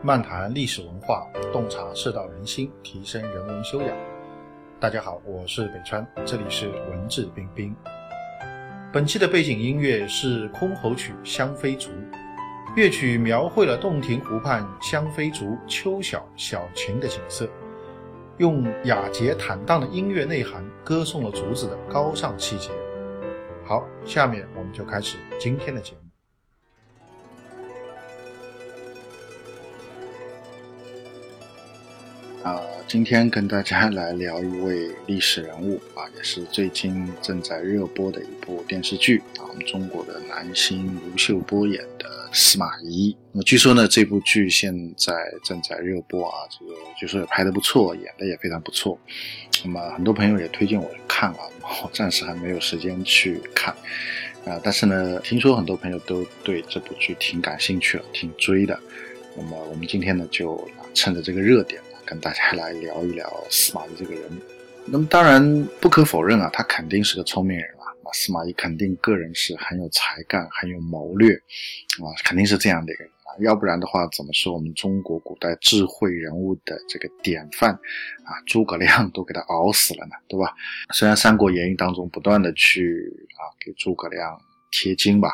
漫谈历史文化，洞察世道人心，提升人文修养。大家好，我是北川，这里是文质彬彬。本期的背景音乐是箜篌曲《香妃竹》，乐曲描绘了洞庭湖畔香妃竹秋晓小晴的景色，用雅洁坦荡的音乐内涵歌颂了竹子的高尚气节。好，下面我们就开始今天的节目。啊，今天跟大家来聊一位历史人物啊，也是最近正在热播的一部电视剧啊，我们中国的男星吴秀波演的司马懿。那么据说呢，这部剧现在正在热播啊，这个据说也拍得不错，演的也非常不错。那么很多朋友也推荐我看啊，我暂时还没有时间去看啊，但是呢，听说很多朋友都对这部剧挺感兴趣了，挺追的。那么我们今天呢，就趁着这个热点。跟大家来聊一聊司马懿这个人。那么当然不可否认啊，他肯定是个聪明人啊。啊，司马懿肯定个人是很有才干、很有谋略，啊，肯定是这样的一个人啊。要不然的话，怎么说我们中国古代智慧人物的这个典范啊，诸葛亮都给他熬死了呢，对吧？虽然《三国演义》当中不断的去啊给诸葛亮贴金吧，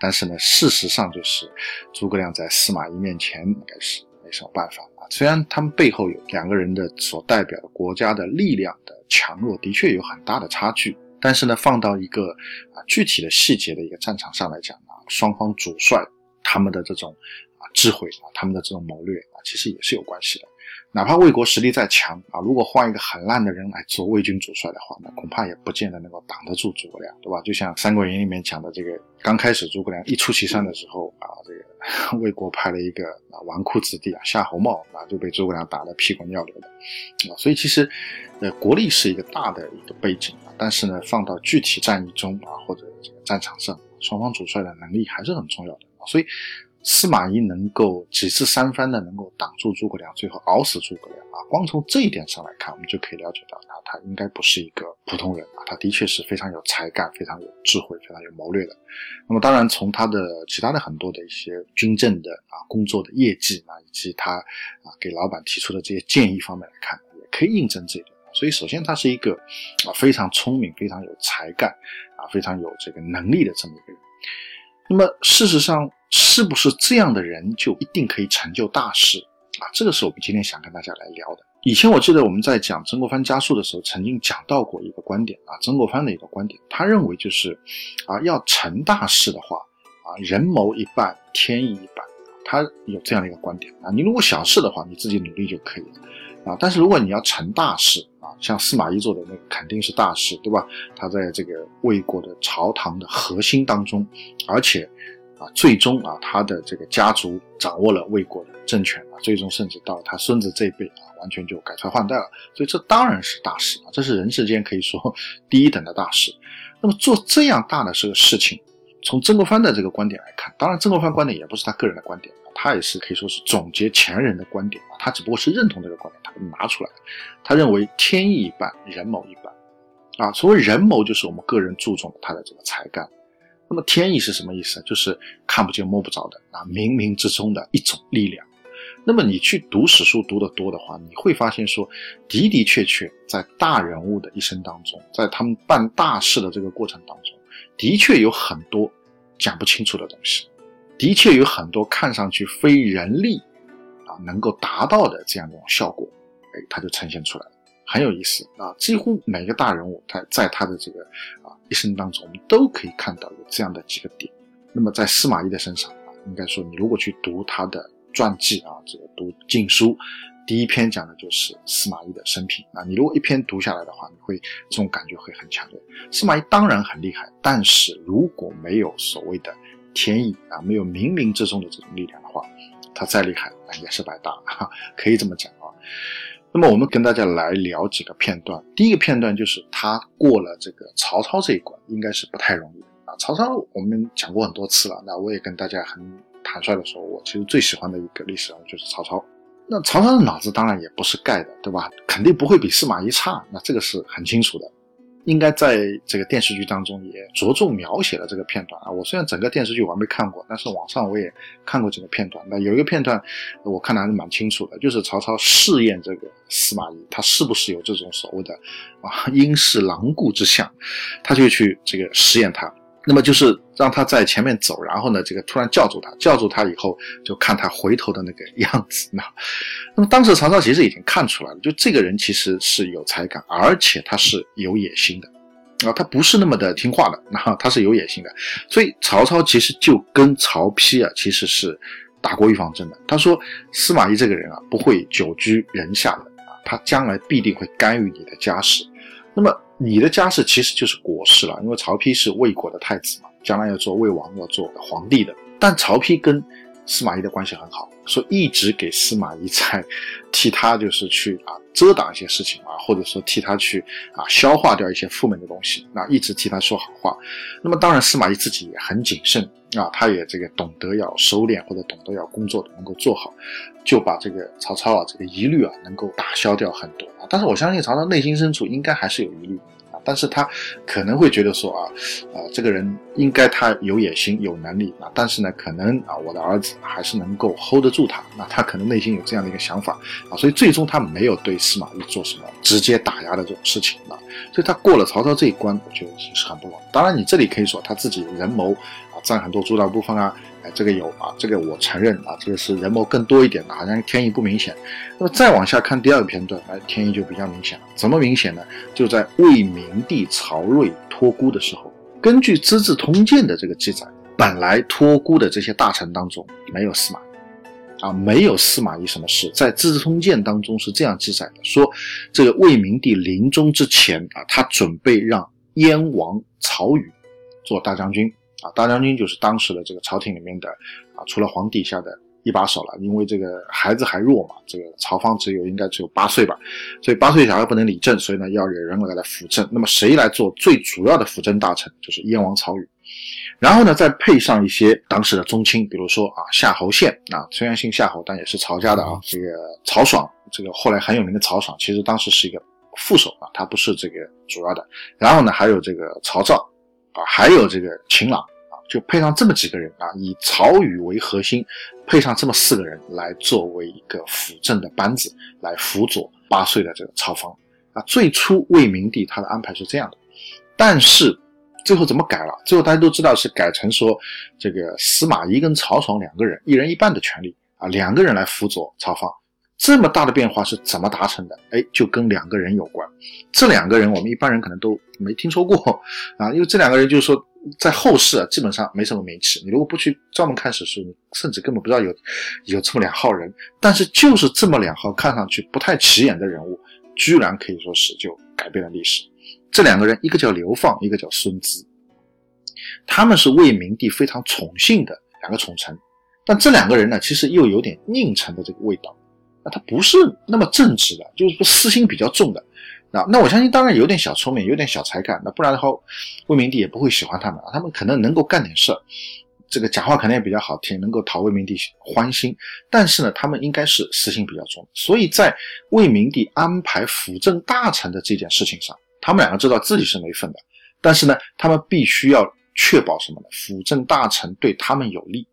但是呢，事实上就是诸葛亮在司马懿面前应该是没什么办法啊。虽然他们背后有两个人的所代表的国家的力量的强弱的确有很大的差距，但是呢，放到一个啊具体的细节的一个战场上来讲啊，双方主帅他们的这种啊智慧啊，他们的这种谋略啊，其实也是有关系的。哪怕魏国实力再强啊，如果换一个很烂的人来做魏军主帅的话，那恐怕也不见得能够挡得住诸葛亮，对吧？就像《三国演义》里面讲的这个，刚开始诸葛亮一出祁山的时候啊，这个 魏国派了一个啊纨绔子弟啊夏侯茂啊，就被诸葛亮打得屁滚尿流的啊。所以其实，呃，国力是一个大的一个背景啊，但是呢，放到具体战役中啊，或者这个战场上，双方主帅的能力还是很重要的。所以。司马懿能够几次三番的能够挡住诸葛亮，最后熬死诸葛亮啊！光从这一点上来看，我们就可以了解到，他他应该不是一个普通人啊！他的确是非常有才干、非常有智慧、非常有谋略的。那么，当然从他的其他的很多的一些军政的啊工作的业绩啊，以及他啊给老板提出的这些建议方面来看，也可以印证这一点。所以，首先他是一个啊非常聪明、非常有才干啊、非常有这个能力的这么一个人。那么，事实上。是不是这样的人就一定可以成就大事啊？这个是我们今天想跟大家来聊的。以前我记得我们在讲曾国藩家书的时候，曾经讲到过一个观点啊，曾国藩的一个观点，他认为就是，啊，要成大事的话，啊，人谋一半，天意一半，他有这样的一个观点啊。你如果小事的话，你自己努力就可以了啊。但是如果你要成大事啊，像司马懿做的那肯定是大事，对吧？他在这个魏国的朝堂的核心当中，而且。啊，最终啊，他的这个家族掌握了魏国的政权啊，最终甚至到他孙子这一辈啊，完全就改朝换代了。所以这当然是大事啊，这是人世间可以说 第一等的大事。那么做这样大的这个事情，从曾国藩的这个观点来看，当然曾国藩观点也不是他个人的观点，他也是可以说是总结前人的观点啊，他只不过是认同这个观点，他拿出来。他认为天意一半，人谋一半啊。所谓人谋，就是我们个人注重他的这个才干。那么天意是什么意思？就是看不见摸不着的啊，冥冥之中的一种力量。那么你去读史书读得多的话，你会发现说，的的确确在大人物的一生当中，在他们办大事的这个过程当中，的确有很多讲不清楚的东西，的确有很多看上去非人力啊能够达到的这样一种效果，哎，它就呈现出来了。很有意思啊！几乎每个大人物，他在他的这个啊一生当中，我们都可以看到有这样的几个点。那么在司马懿的身上啊，应该说你如果去读他的传记啊，这个读晋书，第一篇讲的就是司马懿的生平啊。你如果一篇读下来的话，你会这种感觉会很强烈。司马懿当然很厉害，但是如果没有所谓的天意啊，没有冥冥之中的这种力量的话，他再厉害也是白搭，可以这么讲啊。那么我们跟大家来聊几个片段。第一个片段就是他过了这个曹操这一关，应该是不太容易啊。曹操我们讲过很多次了，那我也跟大家很坦率的说，我其实最喜欢的一个历史人物就是曹操。那曹操的脑子当然也不是盖的，对吧？肯定不会比司马懿差，那这个是很清楚的。应该在这个电视剧当中也着重描写了这个片段啊。我虽然整个电视剧我还没看过，但是网上我也看过几个片段。那有一个片段，我看的还是蛮清楚的，就是曹操试验这个司马懿，他是不是有这种所谓的啊阴世狼顾之相，他就去这个试验他。那么就是让他在前面走，然后呢，这个突然叫住他，叫住他以后，就看他回头的那个样子。那，那么当时曹操其实已经看出来了，就这个人其实是有才干，而且他是有野心的，啊，他不是那么的听话的，那 他是有野心的。所以曹操其实就跟曹丕啊，其实是打过预防针的。他说司马懿这个人啊，不会久居人下的啊，他将来必定会干预你的家事。那么。你的家世其实就是国事了，因为曹丕是魏国的太子嘛，将来要做魏王，要做皇帝的。但曹丕跟司马懿的关系很好，说一直给司马懿在替他就是去啊遮挡一些事情啊，或者说替他去啊消化掉一些负面的东西，那一直替他说好话。那么当然司马懿自己也很谨慎啊，他也这个懂得要收敛或者懂得要工作能够做好，就把这个曹操啊这个疑虑啊能够打消掉很多啊。但是我相信曹操内心深处应该还是有疑虑。但是他可能会觉得说啊，啊，这个人应该他有野心、有能力啊，但是呢，可能啊，我的儿子还是能够 hold 得住他，那他可能内心有这样的一个想法啊，所以最终他没有对司马懿做什么直接打压的这种事情啊，所以他过了曹操这一关，我觉得是很不容易。当然，你这里可以说他自己人谋啊，占很多主导部分啊。这个有啊，这个我承认啊，这个是人谋更多一点的，好像天意不明显。那么再往下看第二个片段，哎，天意就比较明显了。怎么明显呢？就在魏明帝曹睿托孤的时候，根据《资治通鉴》的这个记载，本来托孤的这些大臣当中没有司马啊，没有司马懿什么事。在《资治通鉴》当中是这样记载的：说这个魏明帝临终之前啊，他准备让燕王曹宇做大将军。啊，大将军就是当时的这个朝廷里面的啊，除了皇帝下的一把手了。因为这个孩子还弱嘛，这个曹芳只有应该只有八岁吧，所以八岁小孩不能理政，所以呢要有人来来辅政。那么谁来做最主要的辅政大臣？就是燕王曹宇。然后呢，再配上一些当时的宗亲，比如说啊夏侯宪啊，虽然姓夏侯，但也是曹家的啊。这个曹爽，这个后来很有名的曹爽，其实当时是一个副手啊，他不是这个主要的。然后呢，还有这个曹操。啊，还有这个秦朗啊，就配上这么几个人啊，以曹宇为核心，配上这么四个人来作为一个辅政的班子，来辅佐八岁的这个曹芳啊。最初魏明帝他的安排是这样的，但是最后怎么改了？最后大家都知道是改成说，这个司马懿跟曹爽两个人，一人一半的权利啊，两个人来辅佐曹芳。这么大的变化是怎么达成的？哎，就跟两个人有关。这两个人我们一般人可能都没听说过啊，因为这两个人就是说在后世啊基本上没什么名气。你如果不去专门看史书，你甚至根本不知道有有这么两号人。但是就是这么两号看上去不太起眼的人物，居然可以说是就改变了历史。这两个人，一个叫刘放，一个叫孙资，他们是魏明帝非常宠幸的两个宠臣。但这两个人呢，其实又有点佞臣的这个味道。啊他不是那么正直的，就是说私心比较重的，啊，那我相信当然有点小聪明，有点小才干，那不然的话，魏明帝也不会喜欢他们啊。他们可能能够干点事儿，这个讲话可能也比较好听，能够讨魏明帝欢心。但是呢，他们应该是私心比较重，所以在魏明帝安排辅政大臣的这件事情上，他们两个知道自己是没份的，但是呢，他们必须要确保什么呢？辅政大臣对他们有利。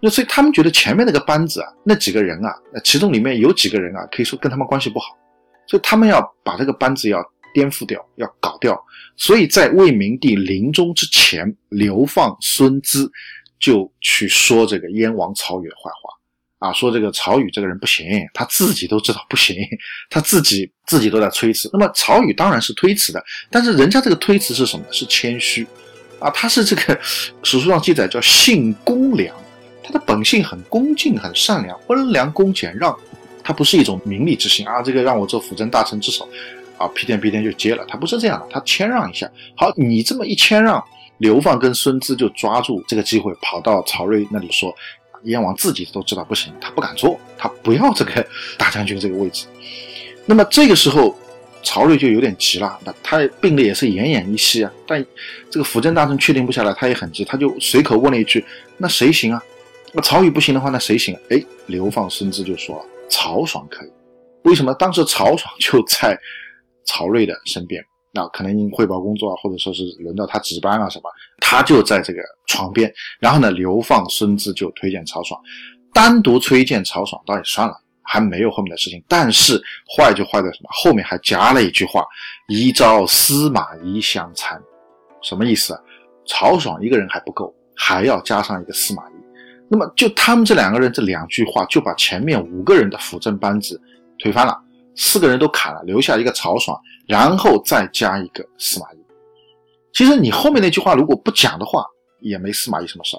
那所以他们觉得前面那个班子啊，那几个人啊，那其中里面有几个人啊，可以说跟他们关系不好，所以他们要把这个班子要颠覆掉，要搞掉。所以在魏明帝临终之前，流放孙资就去说这个燕王曹宇的坏话啊，说这个曹宇这个人不行，他自己都知道不行，他自己自己都在推辞。那么曹宇当然是推辞的，但是人家这个推辞是什么？是谦虚啊，他是这个史书上记载叫性公良。他的本性很恭敬、很善良、温良恭俭让，他不是一种名利之心啊。这个让我做辅政大臣之首，啊，屁颠屁颠就接了。他不是这样的，他谦让一下。好，你这么一谦让，刘放跟孙资就抓住这个机会，跑到曹睿那里说，燕王自己都知道不行，他不敢做，他不要这个 大将军这个位置。那么这个时候，曹睿就有点急了。那他病的也是奄奄一息啊，但这个辅政大臣确定不下来，他也很急，他就随口问了一句：“那谁行啊？”那曹宇不行的话，那谁行？哎，流放孙资就说了，曹爽可以。为什么？当时曹爽就在曹睿的身边那可能因汇报工作啊，或者说是轮到他值班啊什么，他就在这个床边。然后呢，流放孙子就推荐曹爽，单独推荐曹爽倒也算了，还没有后面的事情。但是坏就坏在什么？后面还加了一句话：“一朝司马懿相参。”什么意思啊？曹爽一个人还不够，还要加上一个司马懿。那么就他们这两个人这两句话，就把前面五个人的辅政班子推翻了，四个人都砍了，留下一个曹爽。然后再加一个司马懿。其实你后面那句话如果不讲的话，也没司马懿什么事。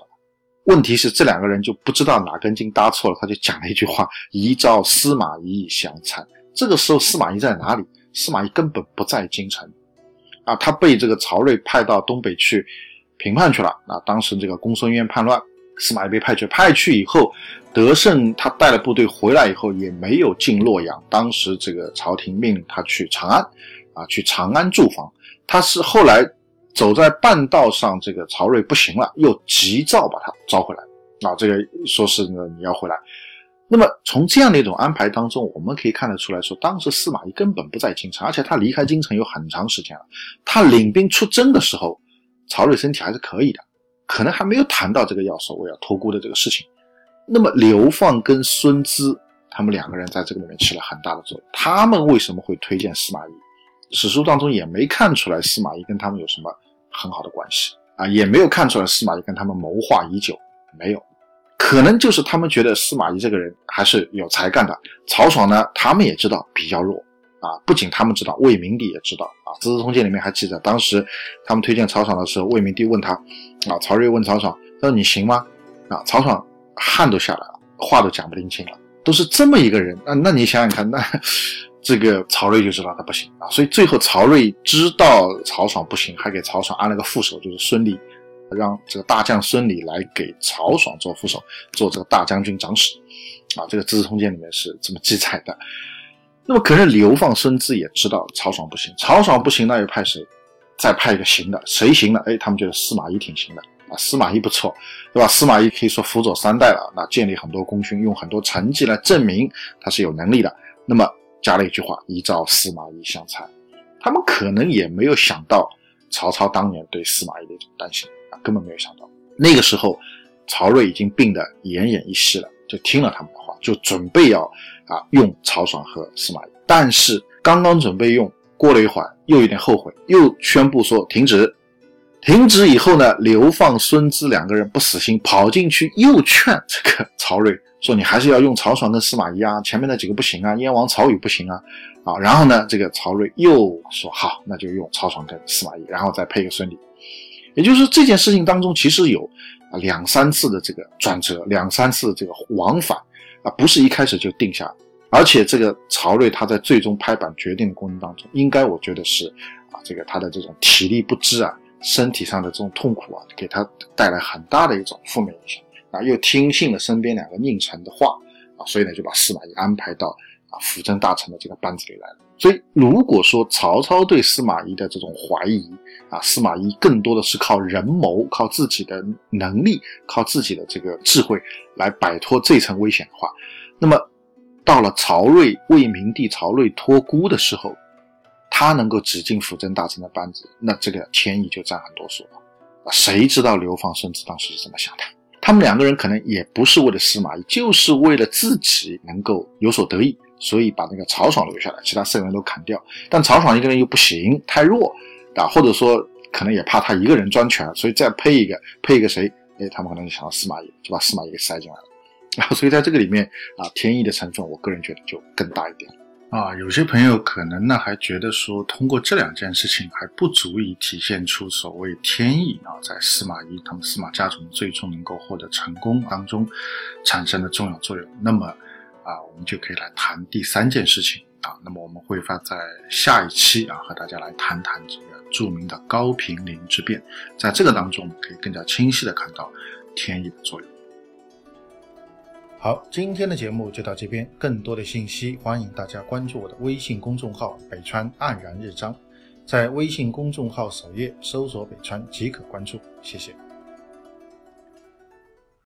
问题是这两个人就不知道哪根筋搭错了，他就讲了一句话：“一朝司马懿相参。”这个时候司马懿在哪里？司马懿根本不在京城，啊，他被这个曹睿派到东北去平叛去了。啊，当时这个公孙渊叛乱，司马懿被派去，派去以后，德胜他带了部队回来以后也没有进洛阳。当时这个朝廷命令他去长安。啊，去长安驻防，他是后来走在半道上，这个曹睿不行了，又急召把他召回来。啊，这个说是呢，你要回来。那么从这样的一种安排当中，我们可以看得出来说，当时司马懿根本不在京城，而且他离开京城有很长时间了。他领兵出征的时候，曹睿身体还是可以的，可能还没有谈到这个要所谓要托孤的这个事情。那么刘放跟孙资他们两个人在这个里面起了很大的作用。他们为什么会推荐司马懿？史书当中也没看出来司马懿跟他们有什么很好的关系啊，也没有看出来司马懿跟他们谋划已久，没有，可能就是他们觉得司马懿这个人还是有才干的。曹爽呢，他们也知道比较弱啊，不仅他们知道，魏明帝也知道啊，《资治通鉴》里面还记载，当时他们推荐曹爽的时候，魏明帝问他啊，曹睿问曹爽，他说你行吗？啊，曹爽汗都下来了，话都讲不灵清了，都是这么一个人啊，那你想想看，那。这个曹睿就知道他不行啊，所以最后曹睿知道曹爽不行，还给曹爽安了个副手，就是孙俪，让这个大将孙礼来给曹爽做副手，做这个大将军长史，啊，这个《资治通鉴》里面是这么记载的。那么，可是流放孙资也知道曹爽不行，曹爽不行，那又派谁？再派一个行的，谁行了？哎，他们觉得司马懿挺行的啊，司马懿不错，对吧？司马懿可以说辅佐三代了，那建立很多功勋，用很多成绩来证明他是有能力的。那么。加了一句话：“依照司马懿相参。”他们可能也没有想到曹操当年对司马懿的一种担心啊，根本没有想到。那个时候，曹睿已经病得奄奄一息了，就听了他们的话，就准备要啊用曹爽和司马懿。但是刚刚准备用，过了一会儿又有点后悔，又宣布说停止。停止以后呢，流放孙资两个人不死心，跑进去又劝这个曹睿。说你还是要用曹爽跟司马懿啊，前面那几个不行啊，燕王曹宇不行啊，啊，然后呢，这个曹睿又说好，那就用曹爽跟司马懿，然后再配个孙礼，也就是这件事情当中其实有两三次的这个转折，两三次这个往返啊，不是一开始就定下，而且这个曹睿他在最终拍板决定的过程当中，应该我觉得是啊这个他的这种体力不支啊，身体上的这种痛苦啊，给他带来很大的一种负面影响。啊，又听信了身边两个佞臣的话啊，所以呢就把司马懿安排到啊辅政大臣的这个班子里来了。所以如果说曹操对司马懿的这种怀疑啊，司马懿更多的是靠人谋、靠自己的能力、靠自己的这个智慧来摆脱这层危险的话，那么到了曹睿、魏明帝曹睿托孤的时候，他能够挤进辅政大臣的班子，那这个天意就占很多数了。谁知道流放孙子当时是怎么想的？他们两个人可能也不是为了司马懿，就是为了自己能够有所得益，所以把那个曹爽留下来，其他四个人都砍掉。但曹爽一个人又不行，太弱啊，或者说可能也怕他一个人专权，所以再配一个，配一个谁？哎，他们可能就想到司马懿，就把司马懿给塞进来了。啊，所以在这个里面啊，天意的成分，我个人觉得就更大一点。啊，有些朋友可能呢还觉得说，通过这两件事情还不足以体现出所谓天意啊，在司马懿他们司马家族最终能够获得成功当中产生的重要作用。那么啊，我们就可以来谈第三件事情啊。那么我们会发在下一期啊，和大家来谈谈这个著名的高平陵之变，在这个当中，我们可以更加清晰的看到天意的作用。好，今天的节目就到这边。更多的信息，欢迎大家关注我的微信公众号“北川黯然日章”。在微信公众号首页搜索“北川”即可关注。谢谢。